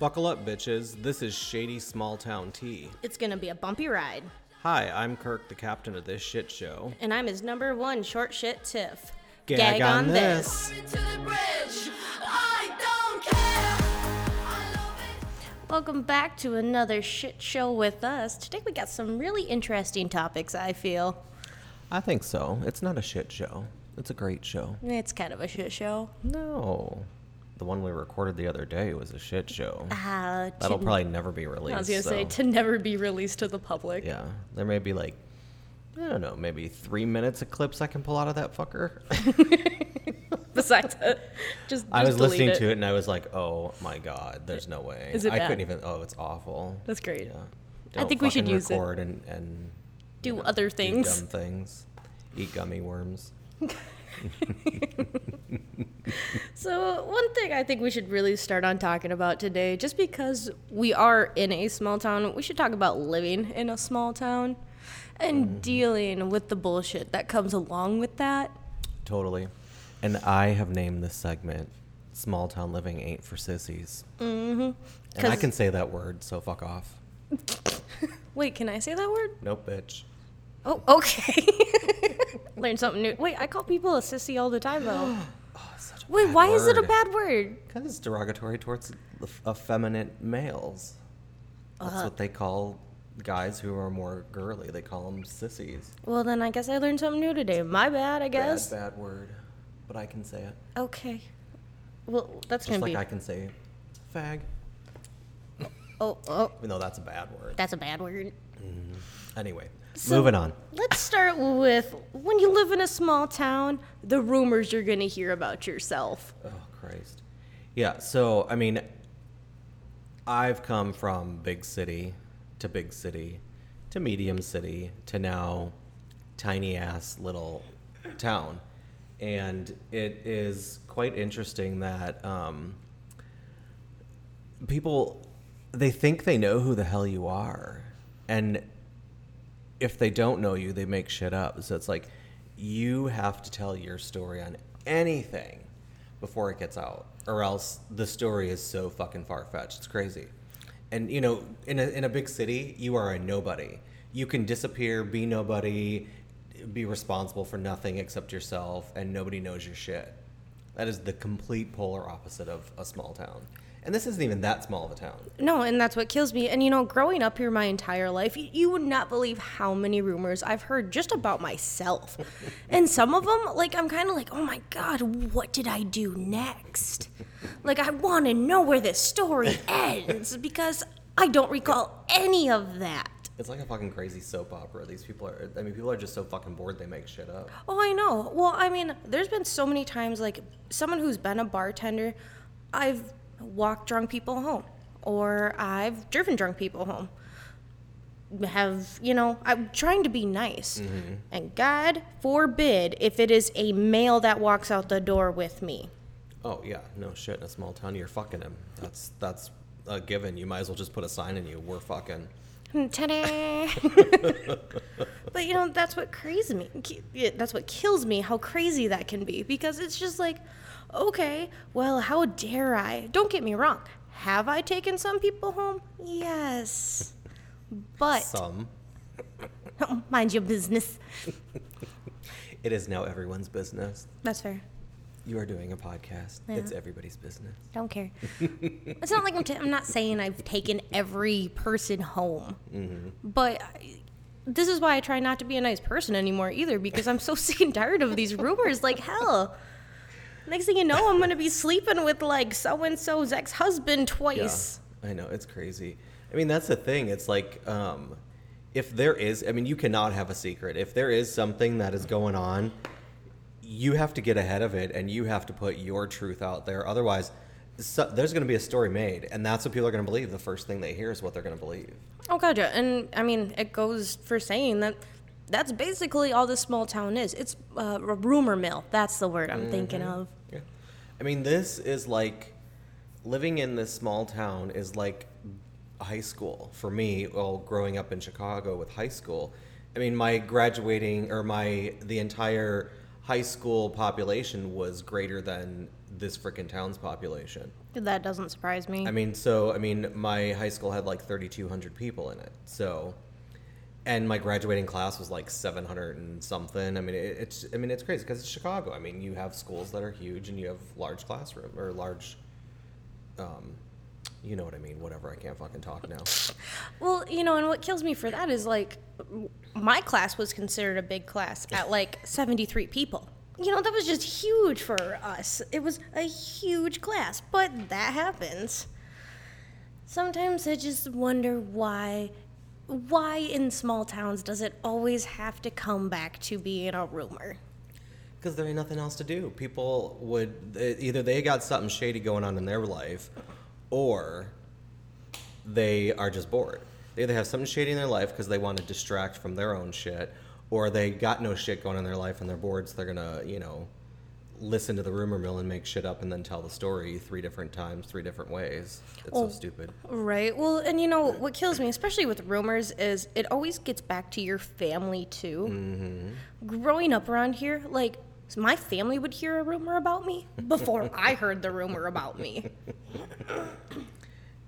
Buckle up, bitches. This is Shady Small Town Tea. It's gonna be a bumpy ride. Hi, I'm Kirk, the captain of this shit show. And I'm his number one short shit tiff. Gag on this. to the bridge. I don't care. I love it. Welcome back to another shit show with us. Today we got some really interesting topics, I feel. I think so. It's not a shit show. It's a great show. It's kind of a shit show. No. The one we recorded the other day was a shit show. Uh, That'll to- probably never be released. I was gonna say to never be released to the public. Yeah. There may be like, I don't know, maybe three minutes of clips I can pull out of that fucker. Besides, uh, just, I was listening it. to it and I was like, oh my god, there's no way. Is it I bad? couldn't even, oh, it's awful. That's great. Yeah. I Don't think we should use it. record and, and Do you know, other do things. dumb things. Eat gummy worms. So, one thing I think we should really start on talking about today, just because we are in a small town, we should talk about living in a small town and dealing with the bullshit that comes along with that. Totally. And I have named this segment Small Town Living Ain't for Sissies. Mm-hmm. And I can say that word, so fuck off. Wait, can I say that word? Nope, bitch. Oh, okay. Learn something new. Wait, I call people a sissy all the time, though. Wait, why is it a bad word? Because it's derogatory towards effeminate males. That's Uh-huh. what they call guys who are more girly. They call them sissies. Well, then I guess I learned something new today. My bad, I guess. Bad, bad word. But I can say it. Okay. Well, that's Just gonna like be. I can say fag, Oh, oh, even though that's a bad word. that's a bad word. Anyway, So- moving on. Let's start with when you live in a small town, the rumors you're going to hear about yourself. Oh Christ. Yeah, so I mean I've come from big city to big city to medium city to now tiny ass little town. And it is quite interesting that um, people they think they know who the hell you are. And if they don't know you, they make shit up. So it's like you have to tell your story on anything before it gets out, or else the story is so fucking far fetched. It's crazy. And you know, in a in a big city, you are a nobody. You can disappear, be nobody, be responsible for nothing except yourself, and nobody knows your shit. That is the complete polar opposite of a small town. And this isn't even that small of a town. No, and that's what kills me. And you know, growing up here my entire life, you, you would not believe how many rumors I've heard just about myself. and some of them, like, I'm kind of like, oh my God, what did I do next? Like, I want to know where this story ends because I don't recall any of that. It's like a fucking crazy soap opera. These people are, I mean, people are just so fucking bored they make shit up. Oh, I know. Well, I mean, there's been so many times, like, someone who's been a bartender, I've walked drunk people home, or I've driven drunk people home. Have, you know, I'm trying to be nice. Mm-hmm. And God forbid if it is a male that walks out the door with me. Oh yeah, no shit. In a small town, you're fucking him. That's that's a given. You might as well just put a sign in you. We're fucking. Hmm, ta-da! but you know that's what crazy me. That's what kills me. How crazy that can be because it's just like, okay, well, how dare I? Don't get me wrong. Have I taken some people home? Yes, but Some. Oh, mind your business. It is now everyone's business. That's fair. You are doing a podcast. It's everybody's business. Don't care. it's not like I'm. T- I'm not saying I've taken every person home, mm-hmm. but I, this is why I try not to be a nice person anymore either because I'm so sick and tired of these rumors. Like hell, next thing you know, I'm gonna be sleeping with like so and so's ex husband twice. Yeah, I know it's crazy. I mean, that's the thing. It's like, um, if there is, I mean, you cannot have a secret. If there is something that is going on, you have to get ahead of it and you have to put your truth out there. Otherwise, so, there's going to be a story made, and that's what people are going to believe. The first thing they hear is what they're going to believe. Oh god, yeah. And I mean, it goes for saying that. That's basically all this small town is. It's uh, a rumor mill. That's the word I'm thinking of. I mean, this is like living in this small town is like high school for me. Well, growing up in Chicago with high school, I mean, my graduating or my the entire high school population was greater than this freaking town's population. That doesn't surprise me. I mean, so I mean, my high school had like 3,200 people in it. So, and my graduating class was like 700 and something. I mean, it, it's I mean, it's crazy because it's Chicago. I mean, you have schools that are huge and you have large classroom or large, um, you know what I mean. Whatever. I can't fucking talk now. Well, you know, and what kills me for that is like my class was considered a big class at like 73 people. You know, that was just huge for us. It was a huge class, but that happens. Sometimes I just wonder why why in small towns does it always have to come back to being a rumor? Because there ain't nothing else to do. People would either they got something shady going on in their life, or they are just bored. They either have something shady in their life because they want to distract from their own shit, or they got no shit going on in their life and they're bored, so they're gonna, you know, listen to the rumor mill and make shit up and then tell the story three different times, three different ways. It's Well, so stupid. Right. Well, and you know what kills me, especially with rumors, is it always gets back to your family too. Mm-hmm. Growing up around here, like my family would hear a rumor about me before I heard the rumor about me.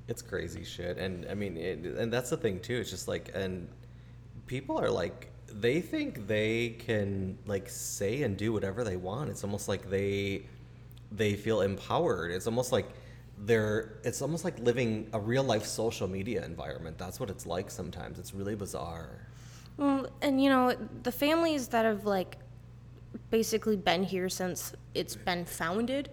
It's crazy shit, and I mean, it, and that's the thing too. It's just like, and people are like, they think they can like say and do whatever they want. It's almost like they they feel empowered. It's almost like they're. It's almost like living a real life social media environment. That's what it's like sometimes. It's really bizarre. Well, and you know the families that have like basically been here since it's been founded.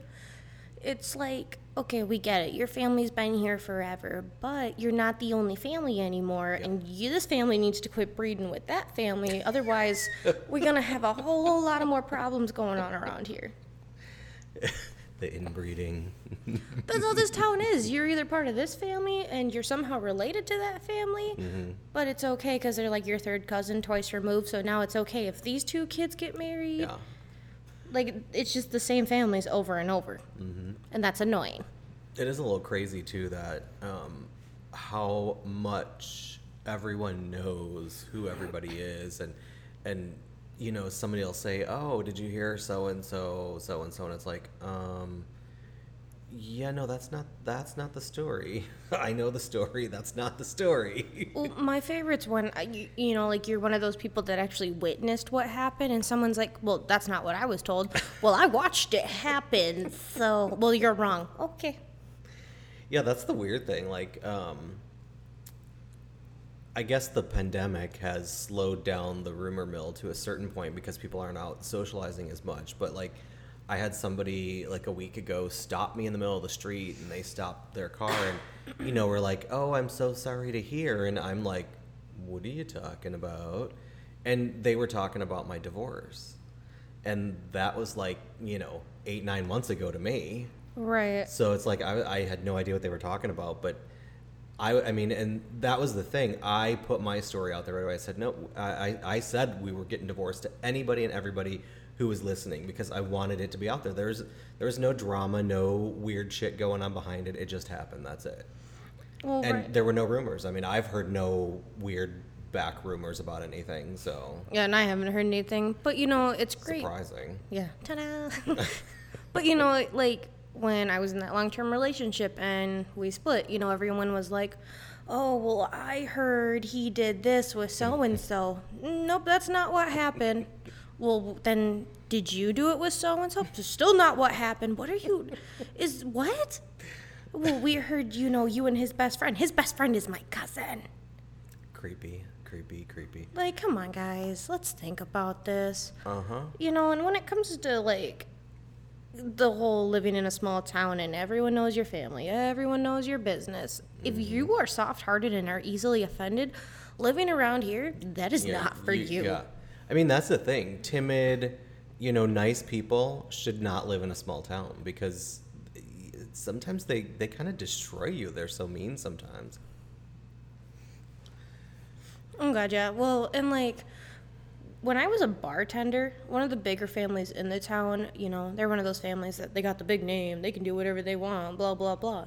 It's like, okay, we get it. Your family's been here forever, but you're not the only family anymore, and you, this family needs to quit breeding with that family. Otherwise, we're gonna have a whole lot of more problems going on around here. The inbreeding. That's all this town is. You're either part of this family and you're somehow related to that family, mm-hmm. but it's okay because they're like your third cousin twice removed. So now it's okay if these two kids get married. Yeah. Like it's just the same families over and over, and that's annoying. It is a little crazy too that um, how much everyone knows who everybody is, and and you know somebody will say, "Oh, did you hear so and so, so and so?" And it's like, um, yeah, no, that's not that's not the story. I know the story. That's not the story. Well, my favorite's when uh, you, you know, like you're one of those people that actually witnessed what happened, and someone's like, "Well, that's not what I was told." well, I watched it happen, so well, you're wrong. Okay. Yeah, that's the weird thing. Like, um, I guess the pandemic has slowed down the rumor mill to a certain point because people aren't out socializing as much. But like, I had somebody like a week ago stop me in the middle of the street and they stopped their car and, you know, were like, "Oh, I'm so sorry to hear," and I'm like, "What are you talking about?" And they were talking about my divorce, and that was like, you know, eight nine months ago to me. Right. So it's like I, I had no idea what they were talking about, but I, I mean, and that was the thing. I put my story out there right away. I said no. I, I, I said we were getting divorced to anybody and everybody who was listening because I wanted it to be out there. There's there was no drama, no weird shit going on behind it. It just happened. That's it. Well, And right. there were no rumors. I mean, I've heard no weird back rumors about anything. So Yeah, and I haven't heard anything, but you know, it's great. surprising. Yeah. Ta-da. but you know, like when I was in that long-term relationship and we split, you know, everyone was like, "Oh, well, I heard he did this with so and so." Nope, that's not what happened. Well, then did you do it with so and so? Still not what happened. What are you is what? Well, we heard you know you and his best friend. His best friend is my cousin. Creepy, creepy, creepy. Like, come on, guys. Let's think about this. Uh huh. You know, and when it comes to like the whole living in a small town and everyone knows your family, everyone knows your business. If you are soft hearted and are easily offended, living around here, that is not for you. Yeah. I mean, that's the thing. Timid, you know, nice people should not live in a small town because sometimes they, they kind of destroy you. They're so mean sometimes. Oh god, yeah. Well, and like when I was a bartender, one of the bigger families in the town, you know, they're one of those families that they got the big name, they can do whatever they want, blah blah blah.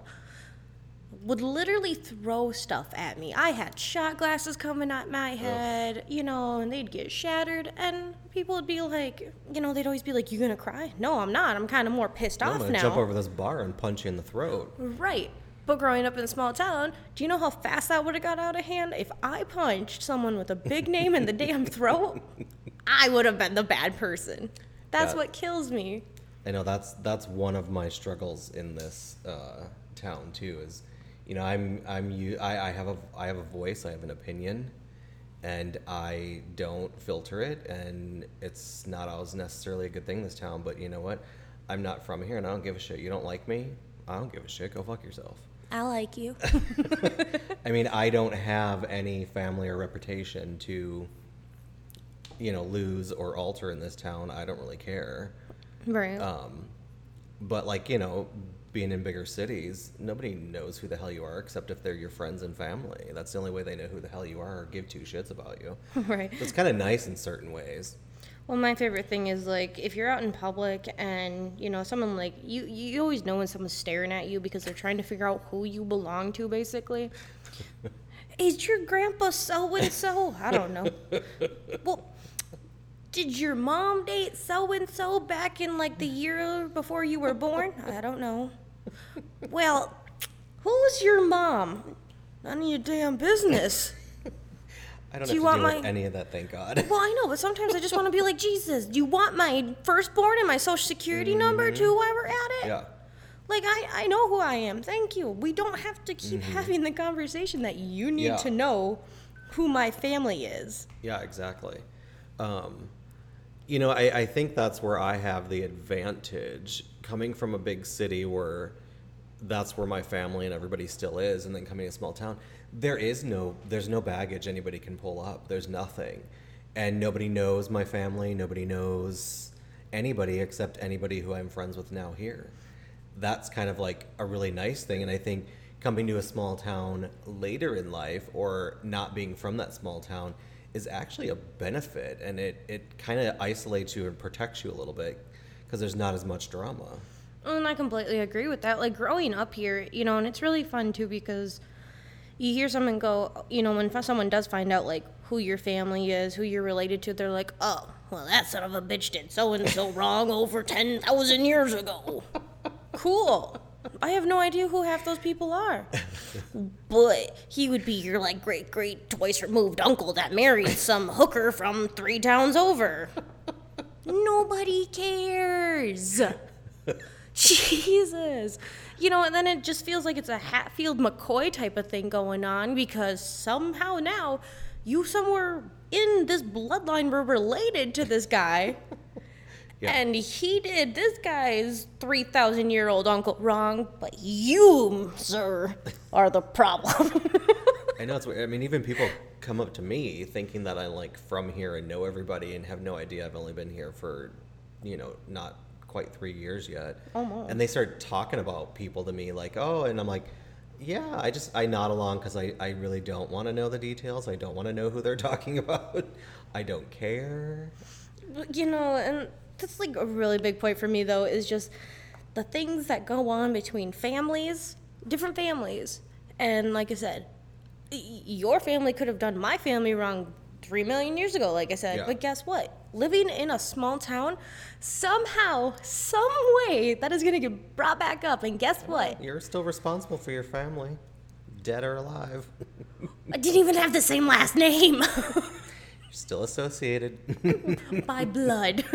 Would literally throw stuff at me. I had shot glasses coming at my head, you know, and they'd get shattered. And people would be like, you know, they'd always be like, "You gonna cry?" No, I'm not. I'm kind of more pissed I'm off gonna now. jump over this bar and punch you in the throat. Right. But growing up in a small town, do you know how fast that would have got out of hand? If I punched someone with a big name in the damn throat, I would have been the bad person. That's what kills me. I know that's that's one of my struggles in this uh, town too. Is you know I'm I'm you I, I have a I have a voice. I have an opinion, and I don't filter it. And it's not always necessarily a good thing in this town. But you know what? I'm not from here, and I don't give a shit. You don't like me? I don't give a shit. Go fuck yourself. I like you. I mean, I don't have any family or reputation to, you know, lose or alter in this town. I don't really care. right. Um, but like you know, being in bigger cities, nobody knows who the hell you are except if they're your friends and family. That's the only way they know who the hell you are or give two shits about you. right. It's kind of nice in certain ways. Well, my favorite thing is like if you're out in public and you know someone like you, you always know when someone's staring at you because they're trying to figure out who you belong to, basically. is your grandpa so and so? I don't know. well, did your mom date so and so back in like the year before you were born? I don't know. Well, who's your mom? None of your damn business. I don't Do you have to want deal with any of that, thank God. Well, I know, but sometimes I just want to be like Jesus. Do you want my firstborn and my social security number too while we're at it? Mm-hmm. yeah. Like I, I know who I am. Thank you. We don't have to keep having the conversation that you need Mm-hmm. Yeah. to know who my family is. Yeah, exactly. Um, you know, I, I think that's where I have the advantage coming from a big city where that's where my family and everybody still is, and then coming to a small town. There is no, there's no baggage anybody can pull up. There's nothing, and nobody knows my family. Nobody knows anybody except anybody who I'm friends with now here. That's kind of like a really nice thing, and I think coming to a small town later in life or not being from that small town is actually a benefit and it, it kind of isolates you and protects you a little bit because there's not as much drama. And I completely agree with that. Like growing up here, you know, and it's really fun too because you hear someone go, you know, when f- someone does find out like who your family is, who you're related to, they're like, oh, well, that son of a bitch did so and so wrong over 10,000 years ago. cool. I have no idea who half those people are. But he would be your like great great twice removed uncle that married some hooker from three towns over. Nobody cares. Jesus. You know, and then it just feels like it's a Hatfield McCoy type of thing going on because somehow now you somewhere in this bloodline were related to this guy. Yeah. And he did this guy's 3,000 year old uncle wrong, but you, sir, are the problem. I know it's weird. I mean, even people come up to me thinking that I'm like from here and know everybody and have no idea I've only been here for, you know, not quite three years yet. Almost. And they start talking about people to me like, oh, and I'm like, yeah, I just, I nod along because I, I really don't want to know the details. I don't want to know who they're talking about. I don't care. you know, and that's like a really big point for me though is just the things that go on between families, different families. And like I said, your family could have done my family wrong 3 million years ago like I said. Yeah. But guess what? Living in a small town, somehow, some way that is going to get brought back up and guess what? You're still responsible for your family, dead or alive. I didn't even have the same last name You're still associated. by blood.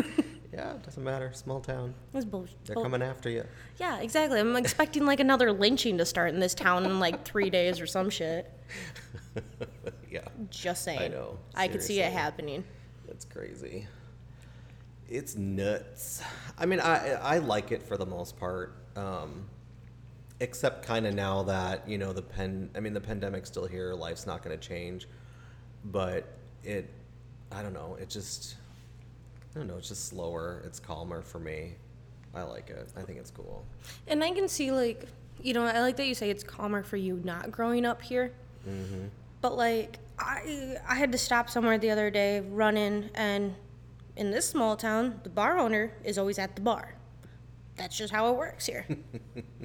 yeah, it doesn't matter. Small town. That's bullshit. They're coming after you. Yeah, exactly. I'm expecting like another lynching to start in this town in like three days or some shit. yeah. Just saying. I know, Seriously. I could see it happening. That's crazy. It's nuts. I mean, I I like it for the most part, um, except kind of now that you know the pen. I mean, the pandemic's still here. Life's not going to change, but it. I don't know. It just. I don't know. It's just slower. It's calmer for me. I like it. I think it's cool. And I can see like, you know, I like that you say it's calmer for you not growing up here. But like, I I had to stop somewhere the other day, running and in this small town, the bar owner is always at the bar. That's just how it works here.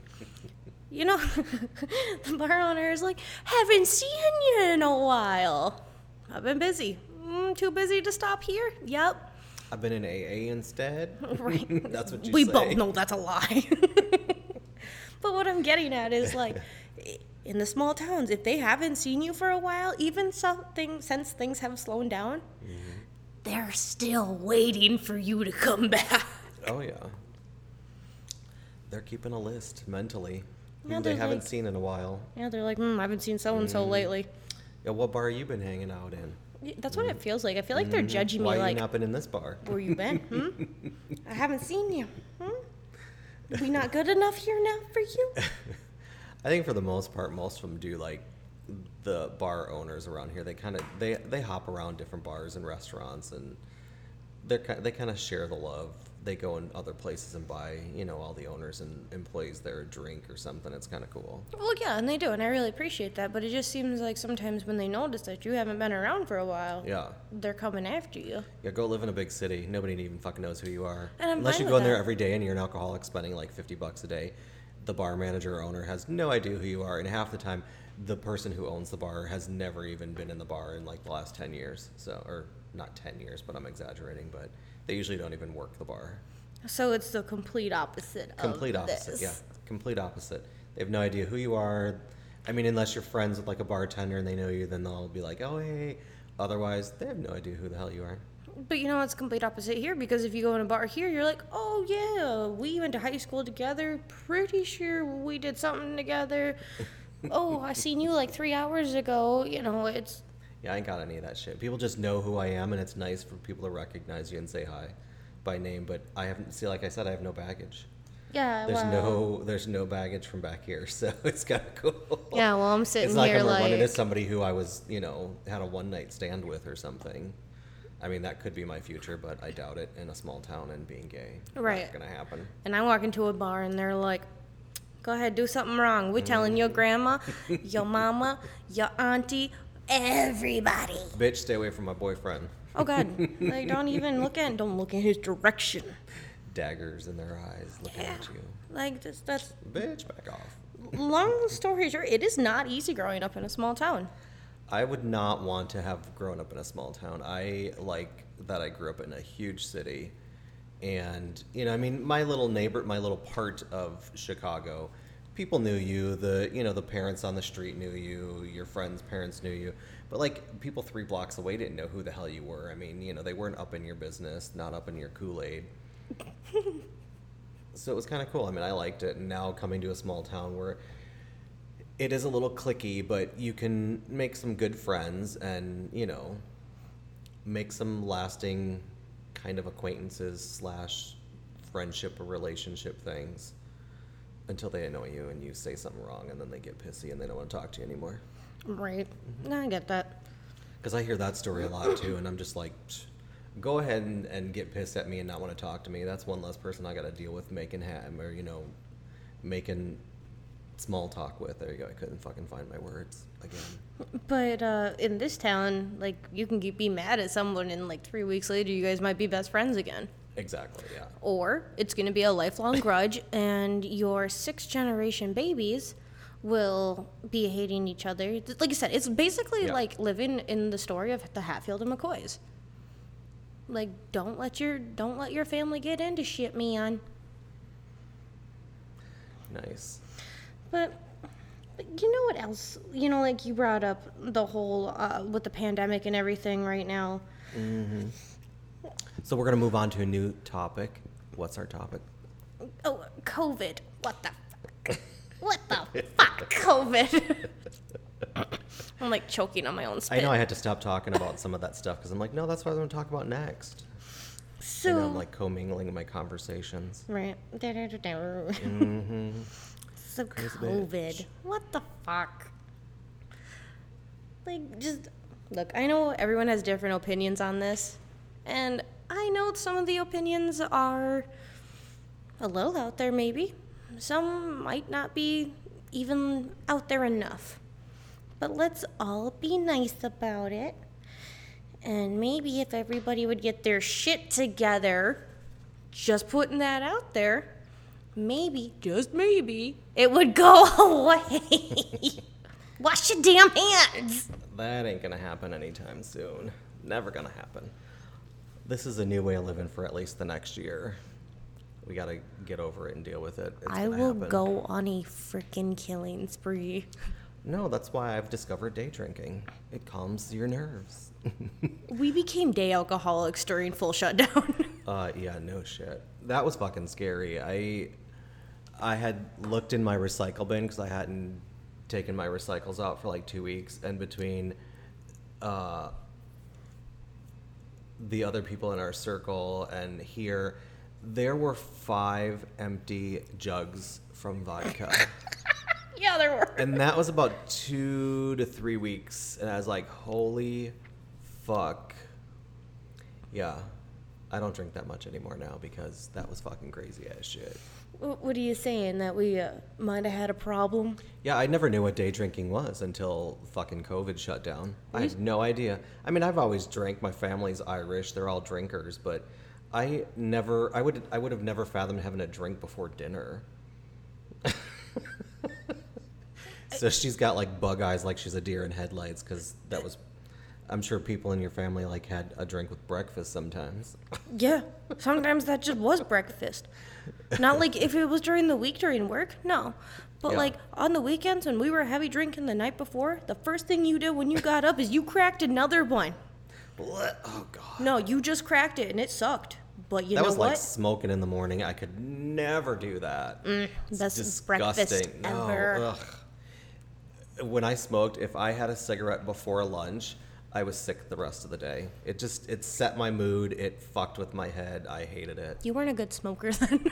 you know, the bar owner is like, haven't seen you in a while. I've been busy. Mm, too busy to stop here? Yep. I've been in AA instead. Right. That's what you we say. both know that's a lie. but what I'm getting at is like, in the small towns, if they haven't seen you for a while, even something since things have slowed down, Mm-hmm. they're still waiting for you to come back. Oh yeah. They're keeping a list mentally. Yeah, who they haven't like- seen in a while. Yeah, they're like, hmm, I haven't seen so and so lately. Yeah, what bar have you been hanging out in? That's what it feels like. I feel like they're judging Mm. Why me you like, not been in this bar? where you been? Hmm? I haven't seen you. Hmm? We not good enough here now for you? I think for the most part, most of them do like the bar owners around here. They kind of they they hop around different bars and restaurants, and they're ki- they kind of share the love. They go in other places and buy you know all the owners and employees there a drink or something. It's kind of cool. Well, yeah, and they do, and I really appreciate that. But it just seems like sometimes when they notice that you haven't been around for a while, Yeah. they're coming after you. Yeah, go live in a big city. Nobody even fucking knows who you are. And I'm Unless you go in there that. every day and you're an alcoholic spending like 50 bucks a day. The bar manager or owner has no idea who you are. And half the time, the person who owns the bar has never even been in the bar in like the last 10 years. So, or not 10 years, but I'm exaggerating. But they usually don't even work the bar. So it's the complete opposite. Complete of opposite. This. Yeah. Complete opposite. They have no idea who you are. I mean, unless you're friends with like a bartender and they know you, then they'll be like, oh, hey. Otherwise, they have no idea who the hell you are. But you know, it's complete opposite here because if you go in a bar here, you're like, oh yeah, we went to high school together. Pretty sure we did something together. oh, I seen you like three hours ago. You know, it's Yeah, I ain't got any of that shit. People just know who I am, and it's nice for people to recognize you and say hi by name. But I haven't. See, like I said, I have no baggage. yeah. There's well, no, there's no baggage from back here, so it's kind of cool. Yeah, well, I'm sitting it's not here like I'm running into somebody who I was, you know, had a one night stand with or something. I mean, that could be my future, but I doubt it in a small town and being gay. Right. Not gonna happen. And I walk into a bar and they're like, go ahead, do something wrong. We're mm-hmm. telling your grandma, your mama, your auntie, everybody. Bitch, stay away from my boyfriend. Oh, God. like, don't even look at Don't look in his direction. Daggers in their eyes, looking at you. Like, that's, that's Bitch, back off. long story short, it is not easy growing up in a small town. I would not want to have grown up in a small town. I like that I grew up in a huge city. And, you know, I mean, my little neighbor, my little part of Chicago, people knew you. The, you know, the parents on the street knew you. Your friends' parents knew you. But, like, people three blocks away didn't know who the hell you were. I mean, you know, they weren't up in your business, not up in your Kool Aid. so it was kind of cool. I mean, I liked it. And now coming to a small town where it is a little clicky, but you can make some good friends and, you know, make some lasting kind of acquaintances slash friendship or relationship things until they annoy you and you say something wrong and then they get pissy and they don't want to talk to you anymore. Right. No, I get that. Because I hear that story a lot too, and I'm just like, "Psh, go ahead and, and get pissed at me and not want to talk to me. That's one less person I got to deal with making ham or you know, making small talk with. There you go. I couldn't fucking find my words again. But uh, in this town, like, you can get, be mad at someone and, like, three weeks later, you guys might be best friends again. Exactly. Yeah. Or it's going to be a lifelong grudge, and your sixth generation babies will be hating each other. Like I said, it's basically Yeah. like living in the story of the Hatfield and McCoys. Like, don't let your don't let your family get into shit, man. Nice. But, but you know what else? You know, like you brought up the whole uh, with the pandemic and everything right now. So we're gonna move on to a new topic. What's our topic? Oh, COVID. What the fuck? What the fuck? COVID. I'm like choking on my own spit. I know I had to stop talking about some of that stuff because I'm like, no, that's what I'm gonna talk about next. so, and I'm like commingling my conversations. right. Mm-hmm. So Crazy COVID. bitch. What the fuck? Like, just look. I know everyone has different opinions on this, and I know some of the opinions are a little out there. Maybe some might not be even out there enough. But let's all be nice about it. And maybe if everybody would get their shit together, just putting that out there, maybe, just maybe, it would go away. Wash your damn hands. That ain't gonna happen anytime soon. Never gonna happen. This is a new way of living for at least the next year. We gotta get over it and deal with it. It's I will happen. go on a freaking killing spree. No, that's why I've discovered day drinking. It calms your nerves. We became day alcoholics during full shutdown. Uh, yeah, no shit. That was fucking scary. I, I had looked in my recycle bin because I hadn't taken my recycles out for like two weeks, and between, uh, the other people in our circle and here, there were five empty jugs from vodka. yeah, there were. and that was about two to three weeks and i was like holy fuck yeah i don't drink that much anymore now because that was fucking crazy as shit What are you saying? That we uh, might have had a problem? yeah i never knew what day drinking was until fucking covid shut down i had no idea i mean i've always drank my family's irish they're all drinkers but i never i would i would have never fathomed having a drink before dinner so she's got like bug eyes like she's a deer in headlights because that was i'm sure people in your family like had a drink with breakfast sometimes Yeah, sometimes that just was breakfast. Not like if it was during the week during work, no. But Yeah. like on the weekends when we were heavy drinking the night before, the first thing you did when you got up is you cracked another one. Oh god No, you just cracked it and it sucked. But you that know was what? like smoking in the morning i could never do that mm, It's Best breakfast No. When I smoked, if I had a cigarette before lunch, I was sick the rest of the day. It just it set my mood. It fucked with my head. I hated it. You weren't a good smoker then.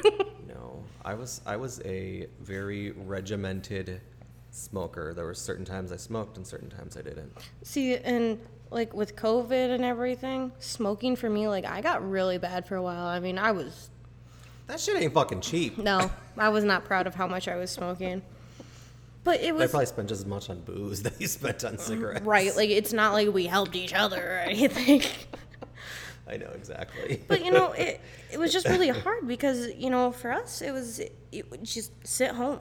No, I was I was a very regimented smoker. There were certain times I smoked and certain times I didn't. See, and like with COVID and everything, smoking for me, like I got really bad for a while. I mean, I was That shit ain't fucking cheap. no, I was not proud of how much I was smoking. But it I was probably spent just as much on booze that you spent on cigarettes. right. Like it's not like we helped each other or anything. I know exactly. But you know, it it was just really hard because you know, for us, it was it would just sit home.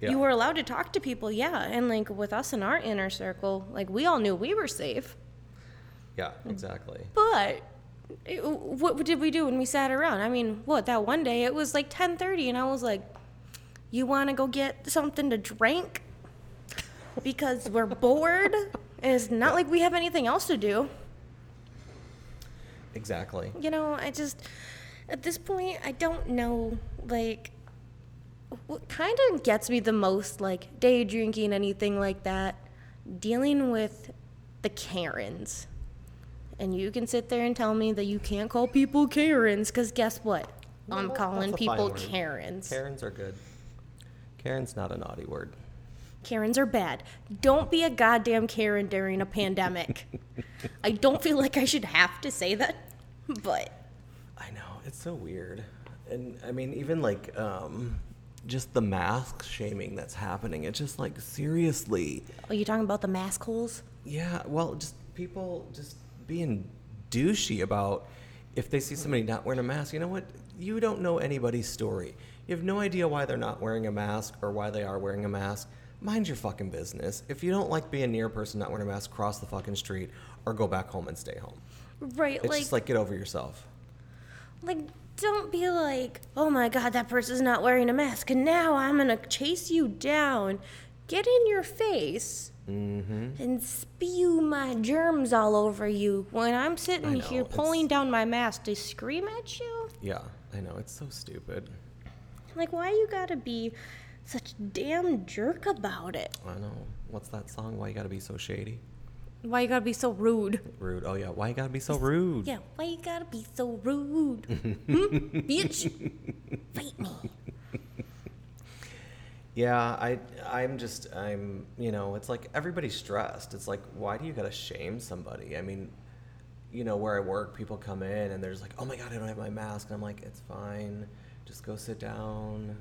Yeah. You were allowed to talk to people, yeah, and like with us in our inner circle, like we all knew we were safe. yeah, exactly. But it, what did we do when we sat around? I mean, what that one day it was like ten thirty, and I was like, "You want to go get something to drink?" Because we're bored, and it's not like we have anything else to do. Exactly. You know, I just at this point I don't know like what kind of gets me the most like day drinking anything like that dealing with the Karens. And you can sit there and tell me that you can't call people Karens cuz guess what? I'm calling that's a fine people. Karens. Karens are good. Karen's not a naughty word. Karens are bad. Don't be a goddamn Karen during a pandemic. I don't feel like I should have to say that, but I know it's so weird, and I mean even like um, just the mask shaming that's happening. It's just like seriously, are you talking about the mask holes? yeah. Well, just people just being douchey about if they see somebody not wearing a mask. You know what? You don't know anybody's story. You have no idea why they're not wearing a mask or why they are wearing a mask. Mind your fucking business. If you don't like being near a person not wearing a mask, cross the fucking street or go back home and stay home. Right, It's like just like get over yourself. Like, don't be like, oh my god, that person's not wearing a mask, and now I'm gonna chase you down, get in your face, Mm-hmm. and spew my germs all over you when I'm sitting know, here pulling down my mask to scream at you? Yeah, I know. It's so stupid. Like, why you gotta be such damn jerk about it? I know. What's that song? Why you gotta be so shady? Why you gotta be so rude? Rude. Oh yeah. Why you gotta be so rude? Yeah, why you gotta be so rude? hmm? Bitch, fight me. Yeah. I. I'm just. I'm. You know. It's like everybody's stressed. It's like, why do you gotta shame somebody? I mean, you know, where I work, people come in and they're just like, oh my god, I don't have my mask. And I'm like, it's fine. Just go sit down.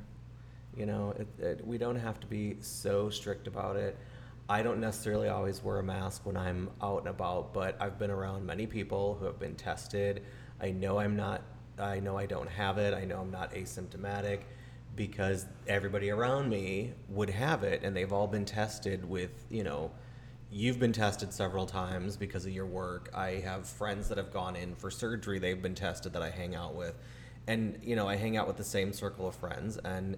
You know, it, it, we don't have to be so strict about it. I don't necessarily always wear a mask when I'm out and about, but I've been around many people who have been tested. I know I'm not, I know I don't have it. I know I'm not asymptomatic. because everybody around me would have it and they've all been tested with, you know, you've been tested several times because of your work. I have friends that have gone in for surgery, they've been tested that I hang out with. And, you know, I hang out with the same circle of friends and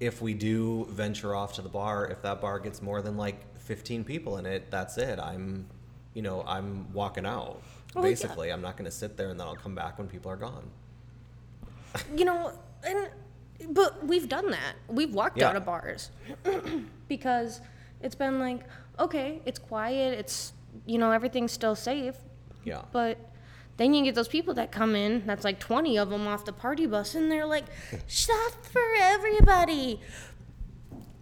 if we do venture off to the bar, if that bar gets more than like 15 people in it, that's it. I'm, you know, I'm walking out. Well, yeah. Basically, I'm not going to sit there and then I'll come back when people are gone. you know, and but we've done that. We've walked Yeah. out of bars because it's been like, okay, it's quiet, it's you know, everything's still safe, Yeah. but then you get those people that come in, that's like 20 of them off the party bus, and they're like, shot for everybody.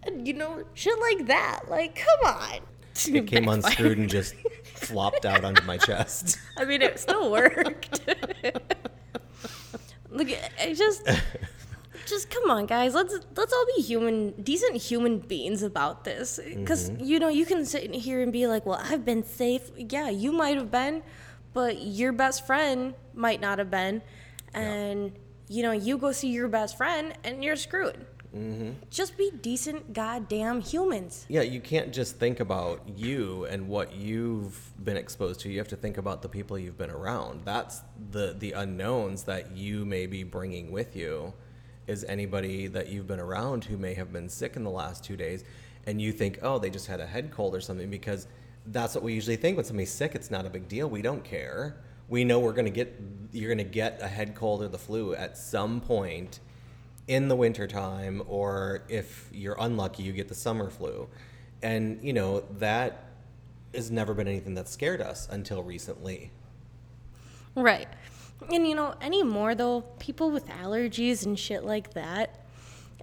And, you know, shit like that. Like, come on. it came unscrewed and just flopped out onto my chest. I mean, it still worked. Look, I just, just come on, guys. Let's let's all be human, decent human beings about this. Because mm-hmm. you know, you can sit here and be like, "Well, I've been safe." Yeah, you might have been, but your best friend might not have been, and you know, you go see your best friend and you're screwed. Mm-hmm. Just be decent, goddamn humans. Yeah, you can't just think about you and what you've been exposed to. You have to think about the people you've been around. That's the the unknowns that you may be bringing with you. Is anybody that you've been around who may have been sick in the last two days, and you think, oh, they just had a head cold or something? Because that's what we usually think when somebody's sick. It's not a big deal. We don't care. We know we're gonna get you're gonna get a head cold or the flu at some point in the wintertime or if you're unlucky you get the summer flu and you know that has never been anything that scared us until recently Right. And you know, anymore though, people with allergies and shit like that,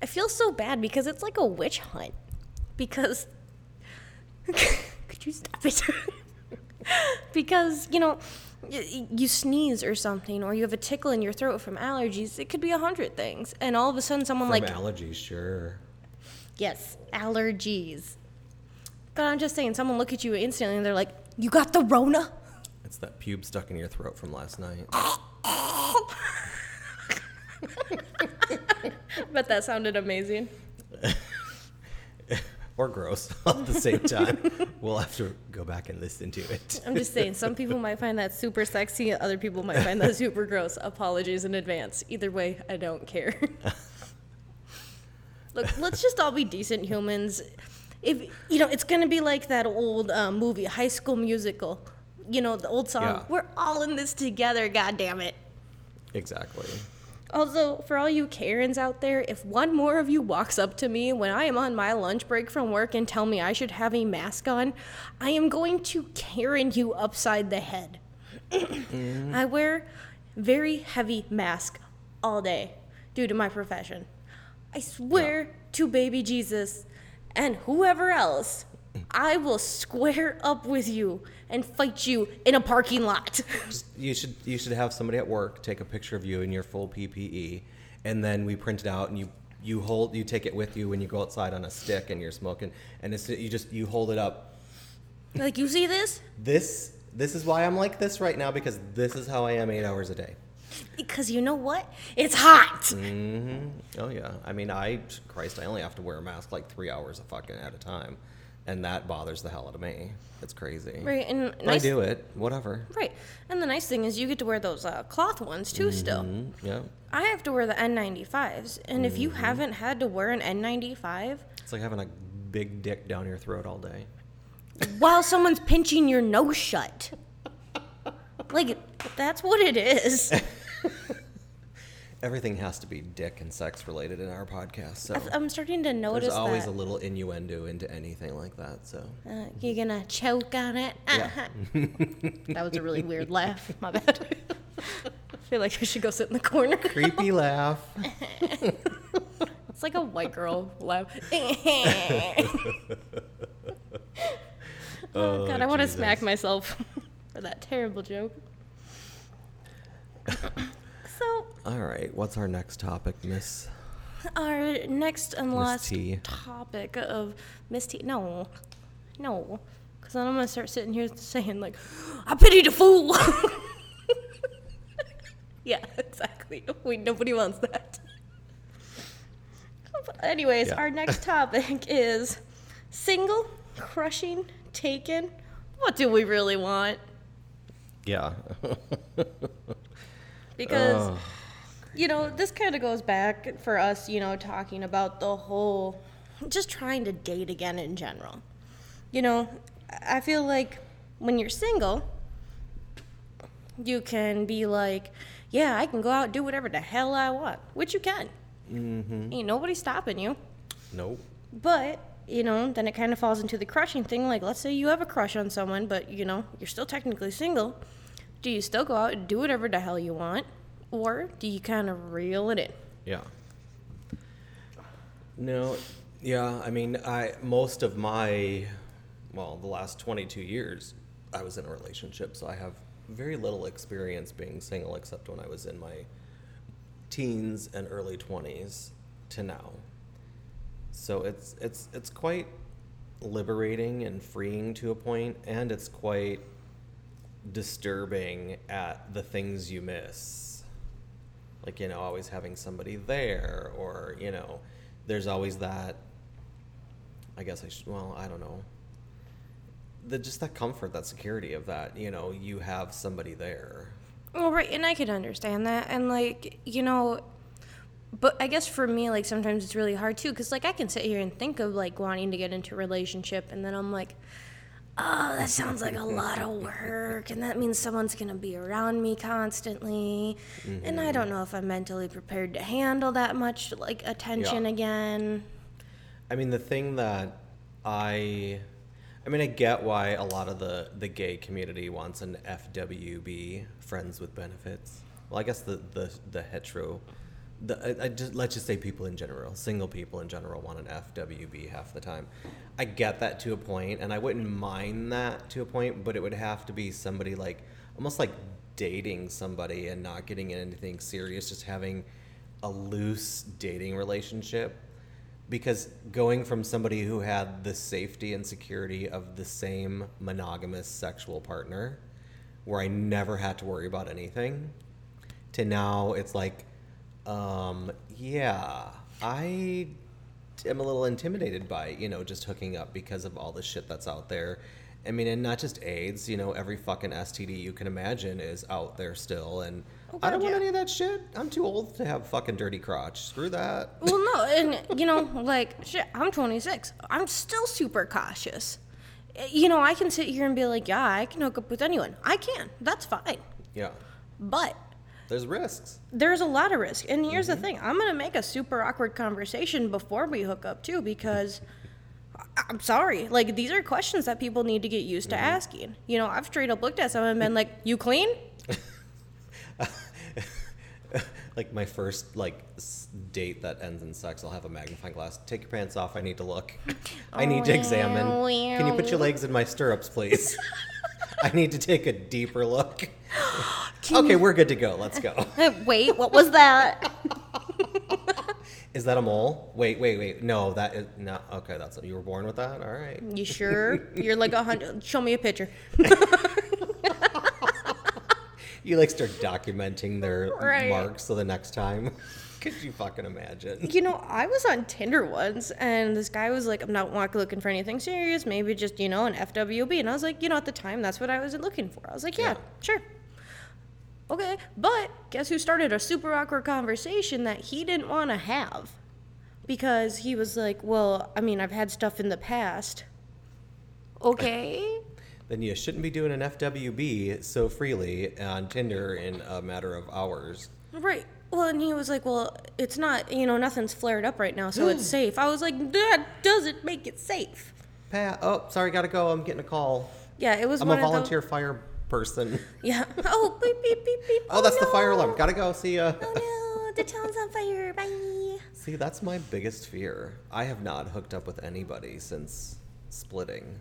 I feel so bad because it's like a witch hunt. Because you stop it? because, you know, you sneeze or something or you have a tickle in your throat from allergies, it could be a hundred things. And all of a sudden someone from like allergies sure Yes, allergies. But I'm just saying, someone look at you instantly and they're like, "You got the Rona." it's that pube stuck in your throat from last night but that sounded amazing. or gross at the same time we'll have to go back and listen to it I'm just saying, some people might find that super sexy, other people might find that super gross. Apologies in advance. Either way, I don't care. Look, let's just all be decent humans. If you know, it's gonna be like that old uh, movie, High School Musical. You know, the old song. Yeah. We're all in this together. God damn it. exactly Also, for all you Karens out there, if one more of you walks up to me when I am on my lunch break from work and tell me I should have a mask on, I am going to Karen you upside the head. I wear very heavy mask all day due to my profession. I swear to baby Jesus and whoever else, I will square up with you and fight you in a parking lot. you should you should have somebody at work take a picture of you in your full ppe and then we print it out and you you hold you take it with you when you go outside on a stick and you're smoking and it's you just you hold it up like, you see this? this this is why I'm like this right now because this is how I am eight hours a day. Because you know what? It's hot. Mm-hmm. Oh yeah, I mean I Christ I only have to wear a mask like three hours a fucking at a time, and that bothers the hell out of me. It's crazy. Right, and nice, I do it. Whatever. Right, and the nice thing is you get to wear those uh, cloth ones too. Still, Mm, yeah, I have to wear the N95s, and if you Mm-hmm. haven't had to wear an N95 it's like having a big dick down your throat all day. while someone's pinching your nose shut, like that's what it is. Everything has to be dick and sex related in our podcast, so I'm starting to notice there's always that. a little innuendo into anything like that. So Uh, you're gonna choke on it. Yeah. that was a really weird laugh. My bad. I feel like I should go sit in the corner. creepy laugh. It's like a white girl laugh. oh, God, I want to smack myself for that terrible joke. All right, what's our next topic, Miss? our next and last T. topic of Miss T. No, no. Because then I'm to start sitting here saying, like, I pity the fool. yeah, exactly. We, nobody wants that. Anyways, Yeah. our next topic is single, crushing, taken. What do we really want? Yeah. Because Oh, you know, this kind of goes back for us, you know, talking about the whole just trying to date again in general. You know, I feel like when you're single, you can be like, yeah, I can go out and do whatever the hell I want, which you can. Mm-hmm. Ain't nobody stopping you. nope. But, you know, then it kind of falls into the crushing thing. Like, let's say you have a crush on someone, but, you know, you're still technically single. Do you still go out and do whatever the hell you want? Or do you kind of reel it in? Yeah. No, yeah, I mean, I most of my well, the last 22 years I was in a relationship, so I have very little experience being single except when I was in my teens and early 20s to now. So it's it's it's quite liberating and freeing to a point and it's quite disturbing at the things you miss. Like you know always having somebody there or you know there's always that i guess i should well i don't know. The just that comfort that security of that you know you have somebody there. Well, right, and I could understand that, and like you know, but I guess for me, like sometimes it's really hard too, because like I can sit here and think of like wanting to get into a relationship, and then I'm like, oh, that sounds like a lot of work, and that means someone's gonna be around me constantly, and I don't mm-hmm. know if I'm mentally prepared to handle that much like attention Yeah. again. I mean, the thing that I, I mean, I get why a lot of the the gay community wants an FWB, friends with benefits. Well, I guess the the the hetero, the I, I just let's just say people in general, single people in general want an FWB half the time. I get that to a point, and I wouldn't mind that to a point, but it would have to be somebody like almost like dating somebody and not getting in anything serious, just having a loose dating relationship. Because going from somebody who had the safety and security of the same monogamous sexual partner where I never had to worry about anything to now it's like um yeah I am a little intimidated by you know just hooking up because of all the shit that's out there I mean and not just AIDS you know every fucking STD you can imagine is out there still and Oh, I don't God, want any of that shit I'm too old to have fucking dirty crotch screw that Well, no, and you know, like shit, I'm 26. I'm still super cautious. Eh, you know, I can sit here and be like, yeah, I can hook up with anyone. I can. That's fine. yeah But there's risks. There's a lot of risk. And here's the mm-hmm. thing. I'm going to make a super awkward conversation before we hook up, too, because I'm sorry. Like, these are questions that people need to get used to mm-hmm. asking. You know, I've straight up looked at someone and been like, you clean? like my first like date that ends in sex i'll have a magnifying glass. Take your pants off. I need to look. I need to examine. Can you put your legs in my stirrups please? I need to take a deeper look okay we're good to go let's go Wait, what was that? is that a mole wait wait wait no that is no okay that's you were born with that all right You sure? You're like a hundred. Show me a picture. you like start documenting their Right. marks so the next time could you fucking imagine You know, I was on Tinder once, and this guy was like, "I'm not looking for anything serious. Maybe just you know an FWB." And I was like, you know, at the time, that's what I was looking for. I was like, "Yeah, Yeah. sure." Okay, but guess who started a super awkward conversation that he didn't want to have? Because he was like, "Well, I mean, I've had stuff in the past." Okay. then you shouldn't be doing an fwb so freely on tinder in a matter of hours Right. Well, and he was like, "Well, it's not, you know, nothing's flared up right now, so it's safe." I was like, "That doesn't make it safe." Pat, oh, sorry, gotta go. I'm getting a call. Yeah, it was I'm one a of volunteer fire person. Yeah. Oh, beep beep beep beep. Oh, that's the fire alarm. Oh, Gotta go. See ya. Oh no, the town's on fire. Bye. See, that's my biggest fear. I have not hooked up with anybody since splitting.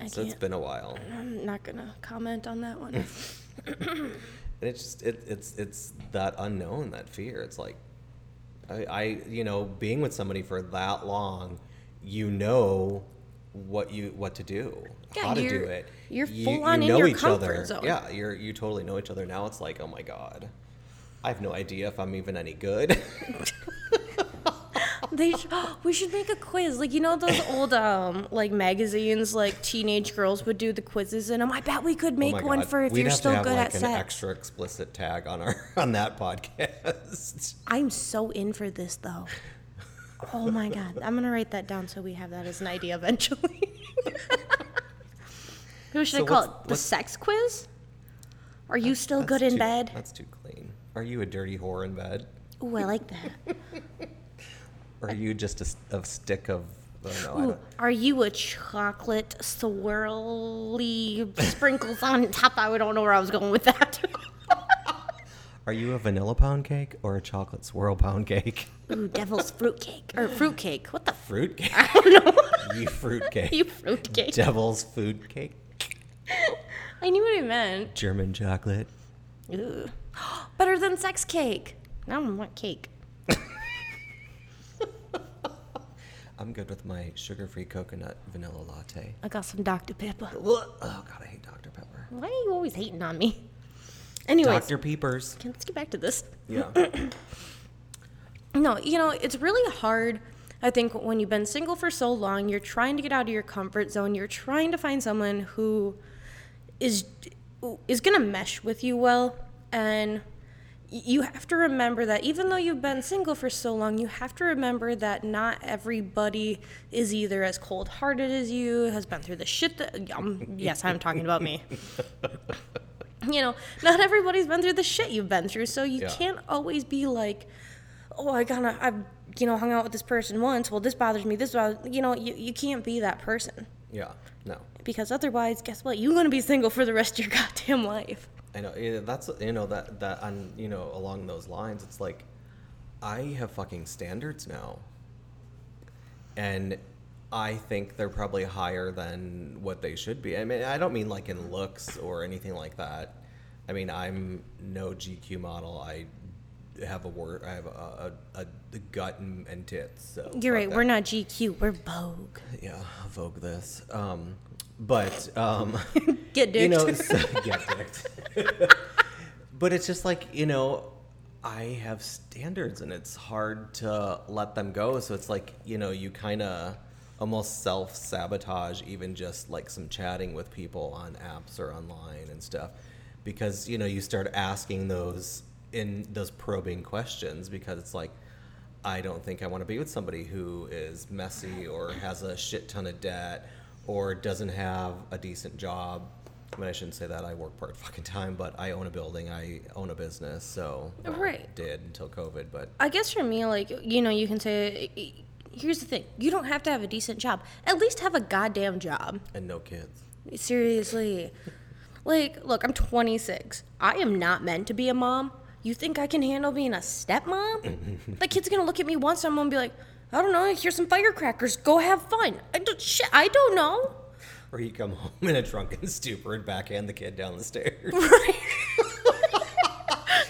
I So it's can't. been a while. I'm not gonna comment on that one. And it's just it, it's it's that unknown, that fear. It's like I, I you know, being with somebody for that long, you know what you what to do, Yeah, how to do it. you're You- full you on in know your each comfort other. zone. Yeah, you're you totally know each other. Now it's like, oh my god, I have no idea if I'm even any good. They sh- we should make a quiz. Like you know those old um like magazines like teenage girls would do the quizzes in them. I bet we could Oh make my one for if We'd you're still good like at an sex. extra explicit tag on our on that podcast. I'm so in for this though. Oh my god. I'm gonna write that down so we have that as an idea eventually. Who should So I call what's- it? The what's- sex quiz? Are you still That's good in too- bed? That's too clean. Are you a dirty whore in bed? Ooh, I like that. Or are you just a, s- a stick of? I don't. I Ooh, don't, are you a chocolate swirly sprinkles on top? I don't know where I was going with that. are you a vanilla pound cake or a chocolate swirl pound cake? Ooh, devil's fruit cake or fruit cake. What the? Fruit cake. I don't know. you fruit cake. you fruit cake. Devil's food cake. I knew what he meant. German chocolate. Ooh. Better than sex cake. Now I want cake. I'm good with my sugar-free coconut vanilla latte. I got some Dr. Pepper. Oh God, I hate Dr Pepper. Why are you always hating on me? Anyways, Dr Peepers. can- let's get back to this. Yeah. No, you know, it's really hard. I think when you've been single for so long, you're trying to get out of your comfort zone. You're trying to find someone who is is going to mesh with you well and you have to remember that even though you've been single for so long, you have to remember that not everybody is either as cold-hearted as you, has been through the shit that um, yes, I'm talking about me. you know, not everybody's been through the shit you've been through, so you Yeah. can't always be like, oh, I gotta, I've, you know, hung out with this person once. Well, this bothers me. This, bothers, you know, you, you can't be that person Yeah. No. because otherwise, guess what? You're gonna be single for the rest of your goddamn life. I know. That's you know that that on you know along those lines. It's like I have fucking standards now, and I think they're probably higher than what they should be. I mean, I don't mean like in looks or anything like that. I mean, I'm no GQ model. I have a word. I have a, a, a, gut and, and tits. So You're right. that. We're not GQ. We're Vogue. Yeah, Vogue this. Um, but um, Get you know, dicked. so, get dicked. but it's just like you know, I have standards, and it's hard to let them go. So it's like you know, you kind of almost self sabotage even just like some chatting with people on apps or online and stuff, because you know you start asking those in those probing questions because it's like. I don't think I want to be with somebody who is messy or has a shit ton of debt or doesn't have a decent job. I mean, I shouldn't say that. I work part fucking time, but I own a building. I own a business, so well, Right. did until COVID. But I guess for me, like, you know, you can say, here's the thing you don't have to have a decent job. At least have a goddamn job. and no kids. Seriously. Like, look, I'm 26. I am not meant to be a mom. You think I can handle being a stepmom? the kid's gonna look at me once and I'm gonna be like, I don't know, here's some firecrackers. Go have fun. I don't, shit, I don't know. Or you come home in a drunken stupor and backhand the kid down the stairs. Right.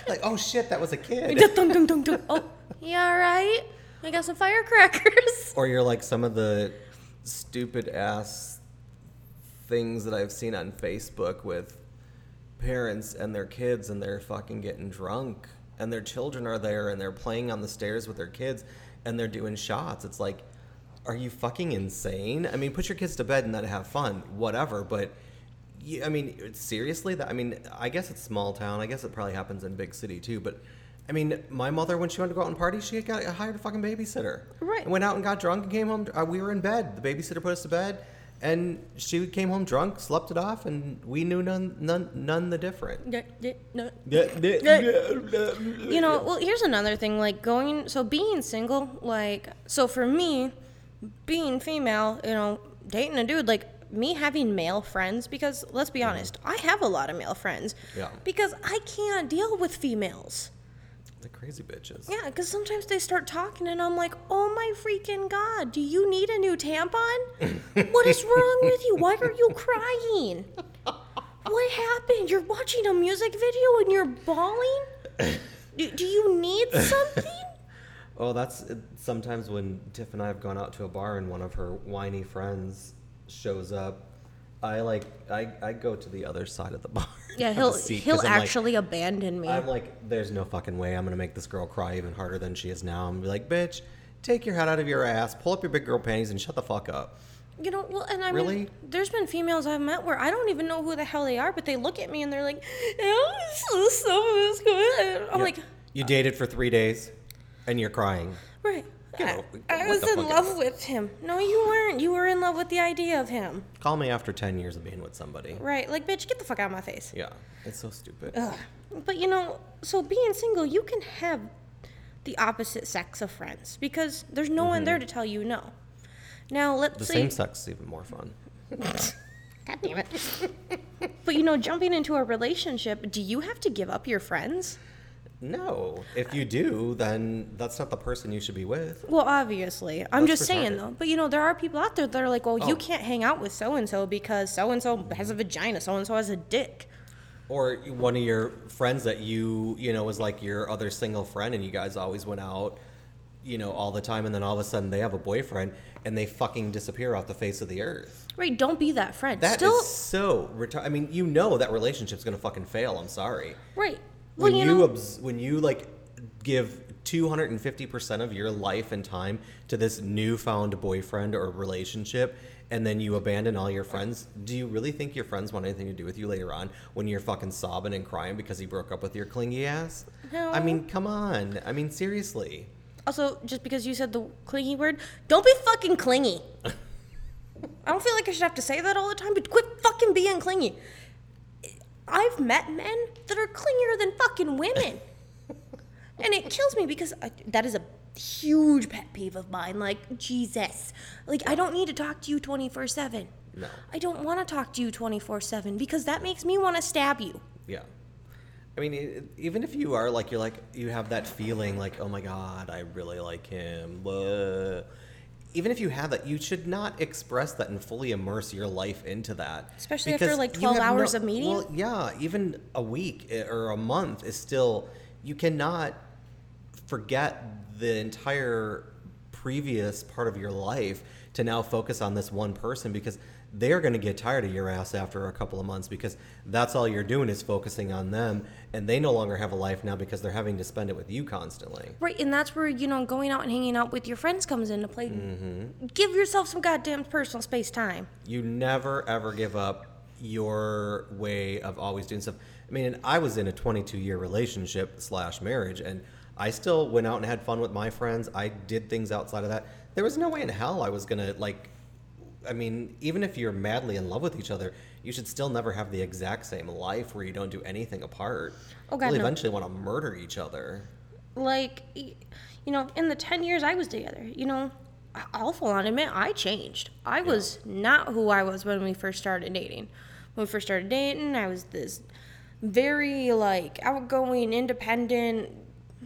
like, oh shit, that was a kid. dun, dun, dun. Oh, yeah, all right. I got some firecrackers. or you're like some of the stupid ass things that I've seen on Facebook with parents and their kids and they're fucking getting drunk and their children are there and they're playing on the stairs with their kids and they're doing shots. It's like, are you fucking insane? I mean, put your kids to bed and then have fun, whatever. But you, I mean, seriously, that I mean, I guess it's small town. I guess it probably happens in big city too. But I mean, my mother when she wanted to go out and party, she got hired a fucking babysitter. Right. And went out and got drunk and came home. Uh, we were in bed. The babysitter put us to bed, and she came home drunk, slept it off, and we knew none, none, none the different. you know well here's another thing like going so being single like so for me being female you know dating a dude like me having male friends because let's be honest i have a lot of male friends Yeah. because i can't deal with females The crazy bitches. yeah because sometimes they start talking and i'm like oh my freaking god do you need a new tampon? What is wrong with you? Why are you crying? What happened? You're watching a music video and you're bawling? Do, do you need something? Oh, that's uh, sometimes when Tiff and I have gone out to a bar and one of her whiny friends shows up. I like I, I go to the other side of the bar. yeah he'll seat, he'll I'm like- actually abandon me I'm like, there's no fucking way I'm gonna make this girl cry even harder than she is now. I'm be like, bitch, take your head out of your ass, pull up your big girl panties, and shut the fuck up. You know, well, and I Really? mean, there's been females I've met where I don't even know who the hell they are, but they look at me and they're like, "Oh, so so is good." I'm Yeah. like, you dated for three days, and you're crying. right. I, I was in love with him. No, you weren't. You were in love with the idea of him. Call me after ten years of being with somebody. Right. Like, bitch, get the fuck out of my face. Yeah, it's so stupid. Ugh. But you know, so being single, you can have the opposite sex of friends because there's no one there to tell you no. Now, let's Mm-hmm. The same sex is even more fun. God damn it. but you know, jumping into a relationship, do you have to give up your friends? No, if you do, then that's not the person you should be with. Well, obviously. I'm That's just saying though. But you know, there are people out there that are like, well, you Oh. can't hang out with so and so because so and so has a vagina, so and so has a dick. Or one of your friends that you, you know, was like your other single friend and you guys always went out, you know, all the time and then all of a sudden they have a boyfriend and they fucking disappear off the face of the earth. Right? Don't be that friend. That is Still, so retarded. I mean, you know that relationship's going to fucking fail. I'm sorry. right? Well, When you, you, know, abs- when you like give 250% of your life and time to this newfound boyfriend or relationship and then you abandon all your friends, do you really think your friends want anything to do with you later on when you're fucking sobbing and crying because he broke up with your clingy ass? No. I mean, come on. I mean, seriously. Also, just because you said the clingy word, don't be fucking clingy. I don't feel like I should have to say that all the time, but quit fucking being clingy. I've met men that are clingier than fucking women. and it kills me because I, that is a huge pet peeve of mine. Like, Jesus. Like, I don't need to talk to you 24 7. No. I don't want to talk to you 24 7 because that makes me want to stab you. Yeah. I mean, even if you are like, you're like, you have that feeling like, oh my God, I really like him. blah. Even if you have that, you should not express that and fully immerse your life into that. Especially after, like, 12 have hours of meeting? Well, yeah, even a week eh, or a month is still, you cannot forget the entire previous part of your life to now focus on this one person because they're going to get tired of your ass after a couple of months because that's all you're doing is focusing on them and they no longer have a life now because they're having to spend it with you constantly. Right, and that's where, you know, going out and hanging out with your friends comes into play. Mm-hmm. Give yourself some goddamn personal space time. You never ever give up your way of always doing stuff. I mean, I was in a 22 year relationship slash marriage, and I still went out and had fun with my friends. I did things outside of that. There was no way in hell I was gonna like. I mean, even if you're madly in love with each other, you should still never have the exact same life where you don't do anything apart. Oh, God, You'll no. eventually want to murder each other. Like, you know, in the 10 years I was together, you know, I'll full on admit I changed. I was not who I was when we first started dating. When we first started dating, I was this very, like, outgoing, independent,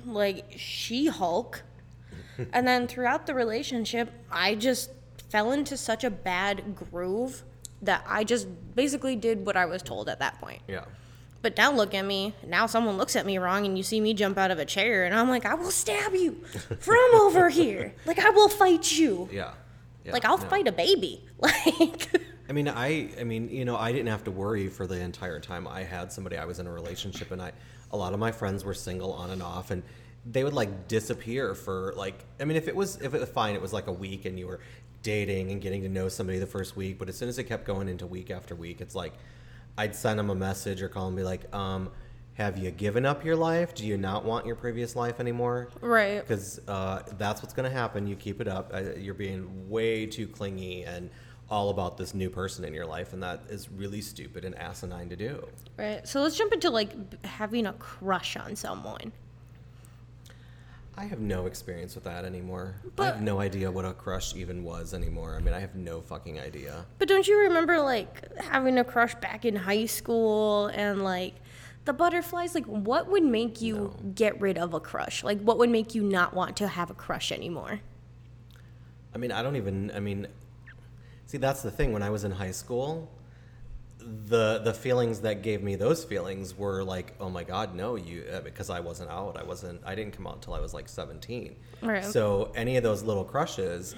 like, She Hulk. and then throughout the relationship, I just fell into such a bad groove that I just basically did what I was told at that point. Yeah. But now look at me. Now someone looks at me wrong and you see me jump out of a chair and I'm like, I will stab you from over here. Like I will fight you. Yeah. Yeah, like I'll no. fight a baby. Like I mean, I, I mean, you know, I didn't have to worry for the entire time I had somebody. I was in a relationship, and I, a lot of my friends were single on and off, and they would like disappear for like. I mean, if it was, if it was fine, it was like a week, and you were dating and getting to know somebody the first week. But as soon as it kept going into week after week, it's like, I'd send them a message or call and be like, um, "Have you given up your life? Do you not want your previous life anymore?" Right. because uh, that's what's going to happen. You keep it up. Uh, you're being way too clingy and all about this new person in your life, and that is really stupid and asinine to do. Right. So let's jump into like having a crush on someone. I have no experience with that anymore. I have no idea what a crush even was anymore. I mean, I have no fucking idea. But don't you remember like having a crush back in high school and like the butterflies? Like what would make you get rid of a crush? Like what would make you not want to have a crush anymore? I mean, I don't even. I mean, see, that's the thing. When I was in high school, the the feelings that gave me those feelings were like, oh my god, no, you, uh, because I wasn't out. I wasn't. I didn't come out until I was like seventeen. Right. So any of those little crushes,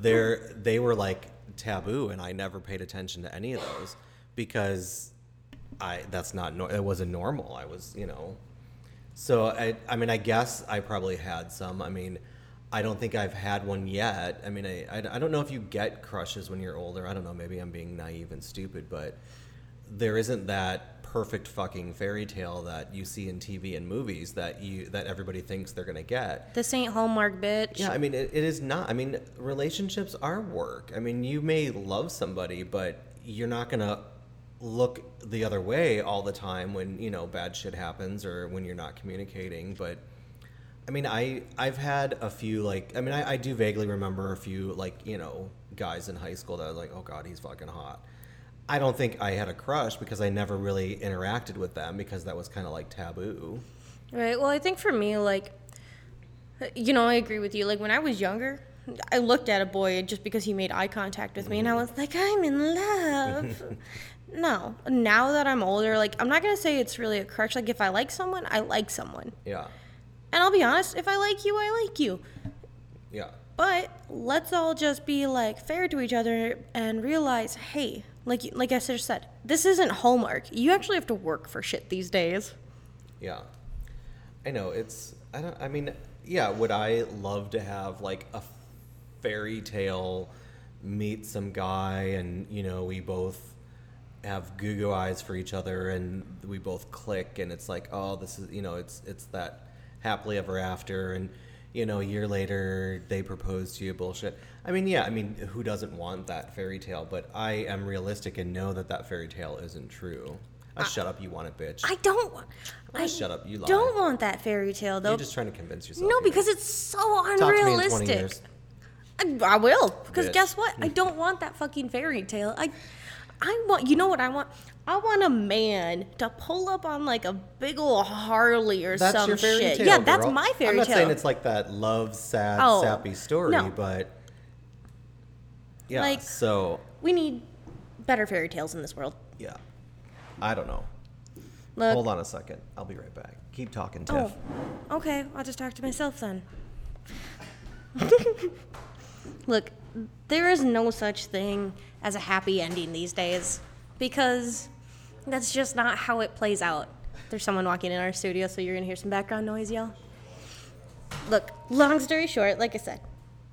they're they were like taboo, and I never paid attention to any of those because I that's not nor- it wasn't normal. I was you know. So I I mean I guess I probably had some. I mean, I don't think I've had one yet. I mean, I, I, I don't know if you get crushes when you're older. I don't know. Maybe I'm being naive and stupid, but there isn't that perfect fucking fairy tale that you see in TV and movies that you that everybody thinks they're gonna get. This ain't Hallmark, bitch. Yeah, I mean, it, it is not. I mean, relationships are work. I mean, you may love somebody, but you're not gonna look the other way all the time when you know bad shit happens or when you're not communicating. But I mean, I I've had a few like I mean, I, I do vaguely remember a few like you know guys in high school that I was like, oh god, he's fucking hot. I don't think I had a crush because I never really interacted with them because that was kind of like taboo. Right. Well, I think for me, like, you know, I agree with you. Like, when I was younger, I looked at a boy just because he made eye contact with me, and I mm-hmm. was like, I'm in love. no. Now that I'm older, like, I'm not going to say it's really a crush. Like, if I like someone, I like someone. Yeah, And I'll be honest, if I like you, I like you. yeah. But let's all just be like fair to each other and realize, hey, like like I just said, this isn't Hallmark. You actually have to work for shit these days. Yeah, I know. It's I don't. I mean, yeah. Would I love to have like a fairy tale meet some guy and you know we both have goo goo eyes for each other and we both click and it's like oh this is you know it's it's that happily ever after and you know a year later they propose to you bullshit i mean yeah i mean who doesn't want that fairy tale but i am realistic and know that that fairy tale isn't true Ah, shut up you want it bitch I don't want. Ah, shut up, you lie. Don't want that fairy tale though. You're just trying to convince yourself. no, because it's so Talk to me in 20 unrealistic. years. I, I will, because Bitch. guess what? I don't want that fucking fairy tale. I, I want. You know what I want? I want a man to pull up on like a big old Harley or That's some shit. tale. yeah, that's my fairy I'm not tale. saying it's like that love, sad, Oh, sappy story, no. but yeah. Like- so we need better fairy tales in this world. yeah, I don't know. Look, Hold on a second. I'll be right back. Keep talking, Tiff. Oh, okay. I'll just talk to myself then. Look, there is no such thing as a happy ending these days because that's just not how it plays out. There's someone walking in our studio, so you're gonna hear some background noise, y'all. Look, long story short, like I said,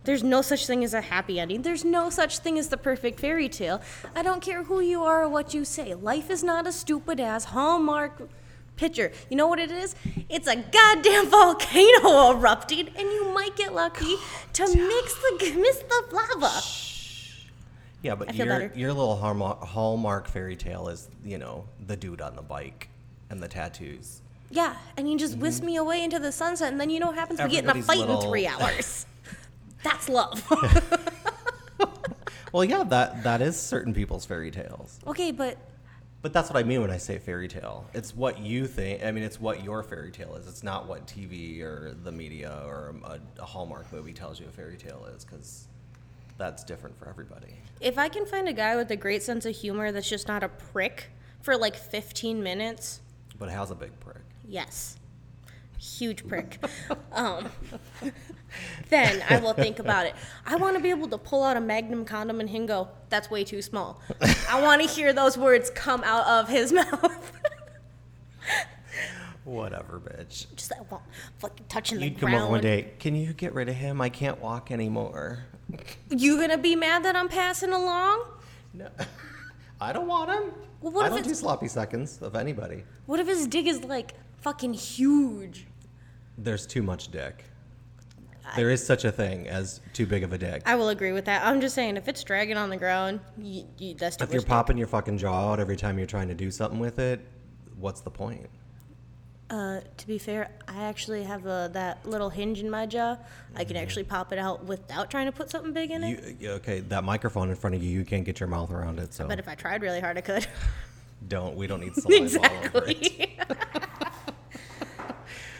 there's no such thing as a happy ending. There's no such thing as the perfect fairy tale. I don't care who you are or what you say. Life is not a stupid ass Hallmark picture. You know what it is? It's a goddamn volcano erupting, and you might get lucky to mix the miss the lava. Yeah, but I feel your better. your little hallmark, hallmark fairy tale is you know the dude on the bike and the tattoos. Yeah, and you just mm-hmm. whisk me away into the sunset, and then you know what happens? We get in a fight in three hours. That's love. Well, yeah, that that is certain people's fairy tales. okay, but But that's what I mean when I say fairy tale. It's what you think. I mean, it's what your fairy tale is. It's not what TV or the media or a, a Hallmark movie tells you a fairy tale is, because that's different for everybody. If I can find a guy with a great sense of humor that's just not a prick for like 15 minutes, But how's a big prick? yes, huge prick. um, then I will think about it. I want to be able to pull out a Magnum condom and him go, "That's way too small." I want to hear those words come out of his mouth. Whatever, bitch. just that one fucking touching the You'd come ground. over one day. Can you get rid of him? I can't walk anymore. You gonna be mad that I'm passing along? No, I don't want him. Well, what I if don't do it's- sloppy seconds of anybody. What if his dick is like fucking huge? There's too much dick. There is such a thing as too big of a dick. I will agree with that. I'm just saying, if it's dragging on the ground, that's too if you're popping your fucking jaw out every time you're trying to do something with it, what's the point? Uh, to be fair, I actually have a, that little hinge in my jaw. I can mm-hmm. actually pop it out without trying to put something big in it. You, okay, that microphone in front of you, you can't get your mouth around it, so but if I tried really hard, I could. don't. We don't need saliva all over it. exactly.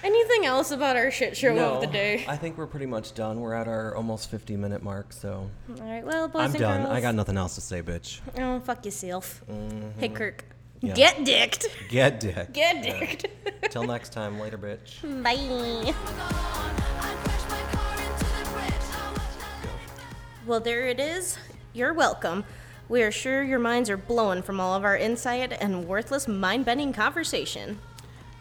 Anything else about our shit show of the day? I think we're pretty much done. We're at our almost 50 minute mark, so All right, well, boys I'm and done. girls. I got nothing else to say, bitch. Oh, fuck yourself. Mm-hmm. Hey, Kirk. Yeah. Get dicked. Get dicked. Get dicked. Yeah. Till next time. Later, bitch. Bye. Well, there it is. You're welcome. We are sure your minds are blown from all of our insight and worthless mind bending conversation.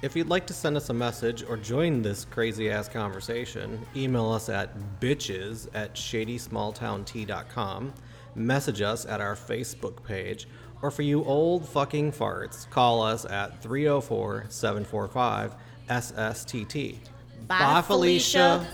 If you'd like to send us a message or join this crazy ass conversation, email us at bitches at shadysmalltowntea.com, message us at our Facebook page, or for you old fucking farts, call us at 304 745 SSTT. Bye, Felicia.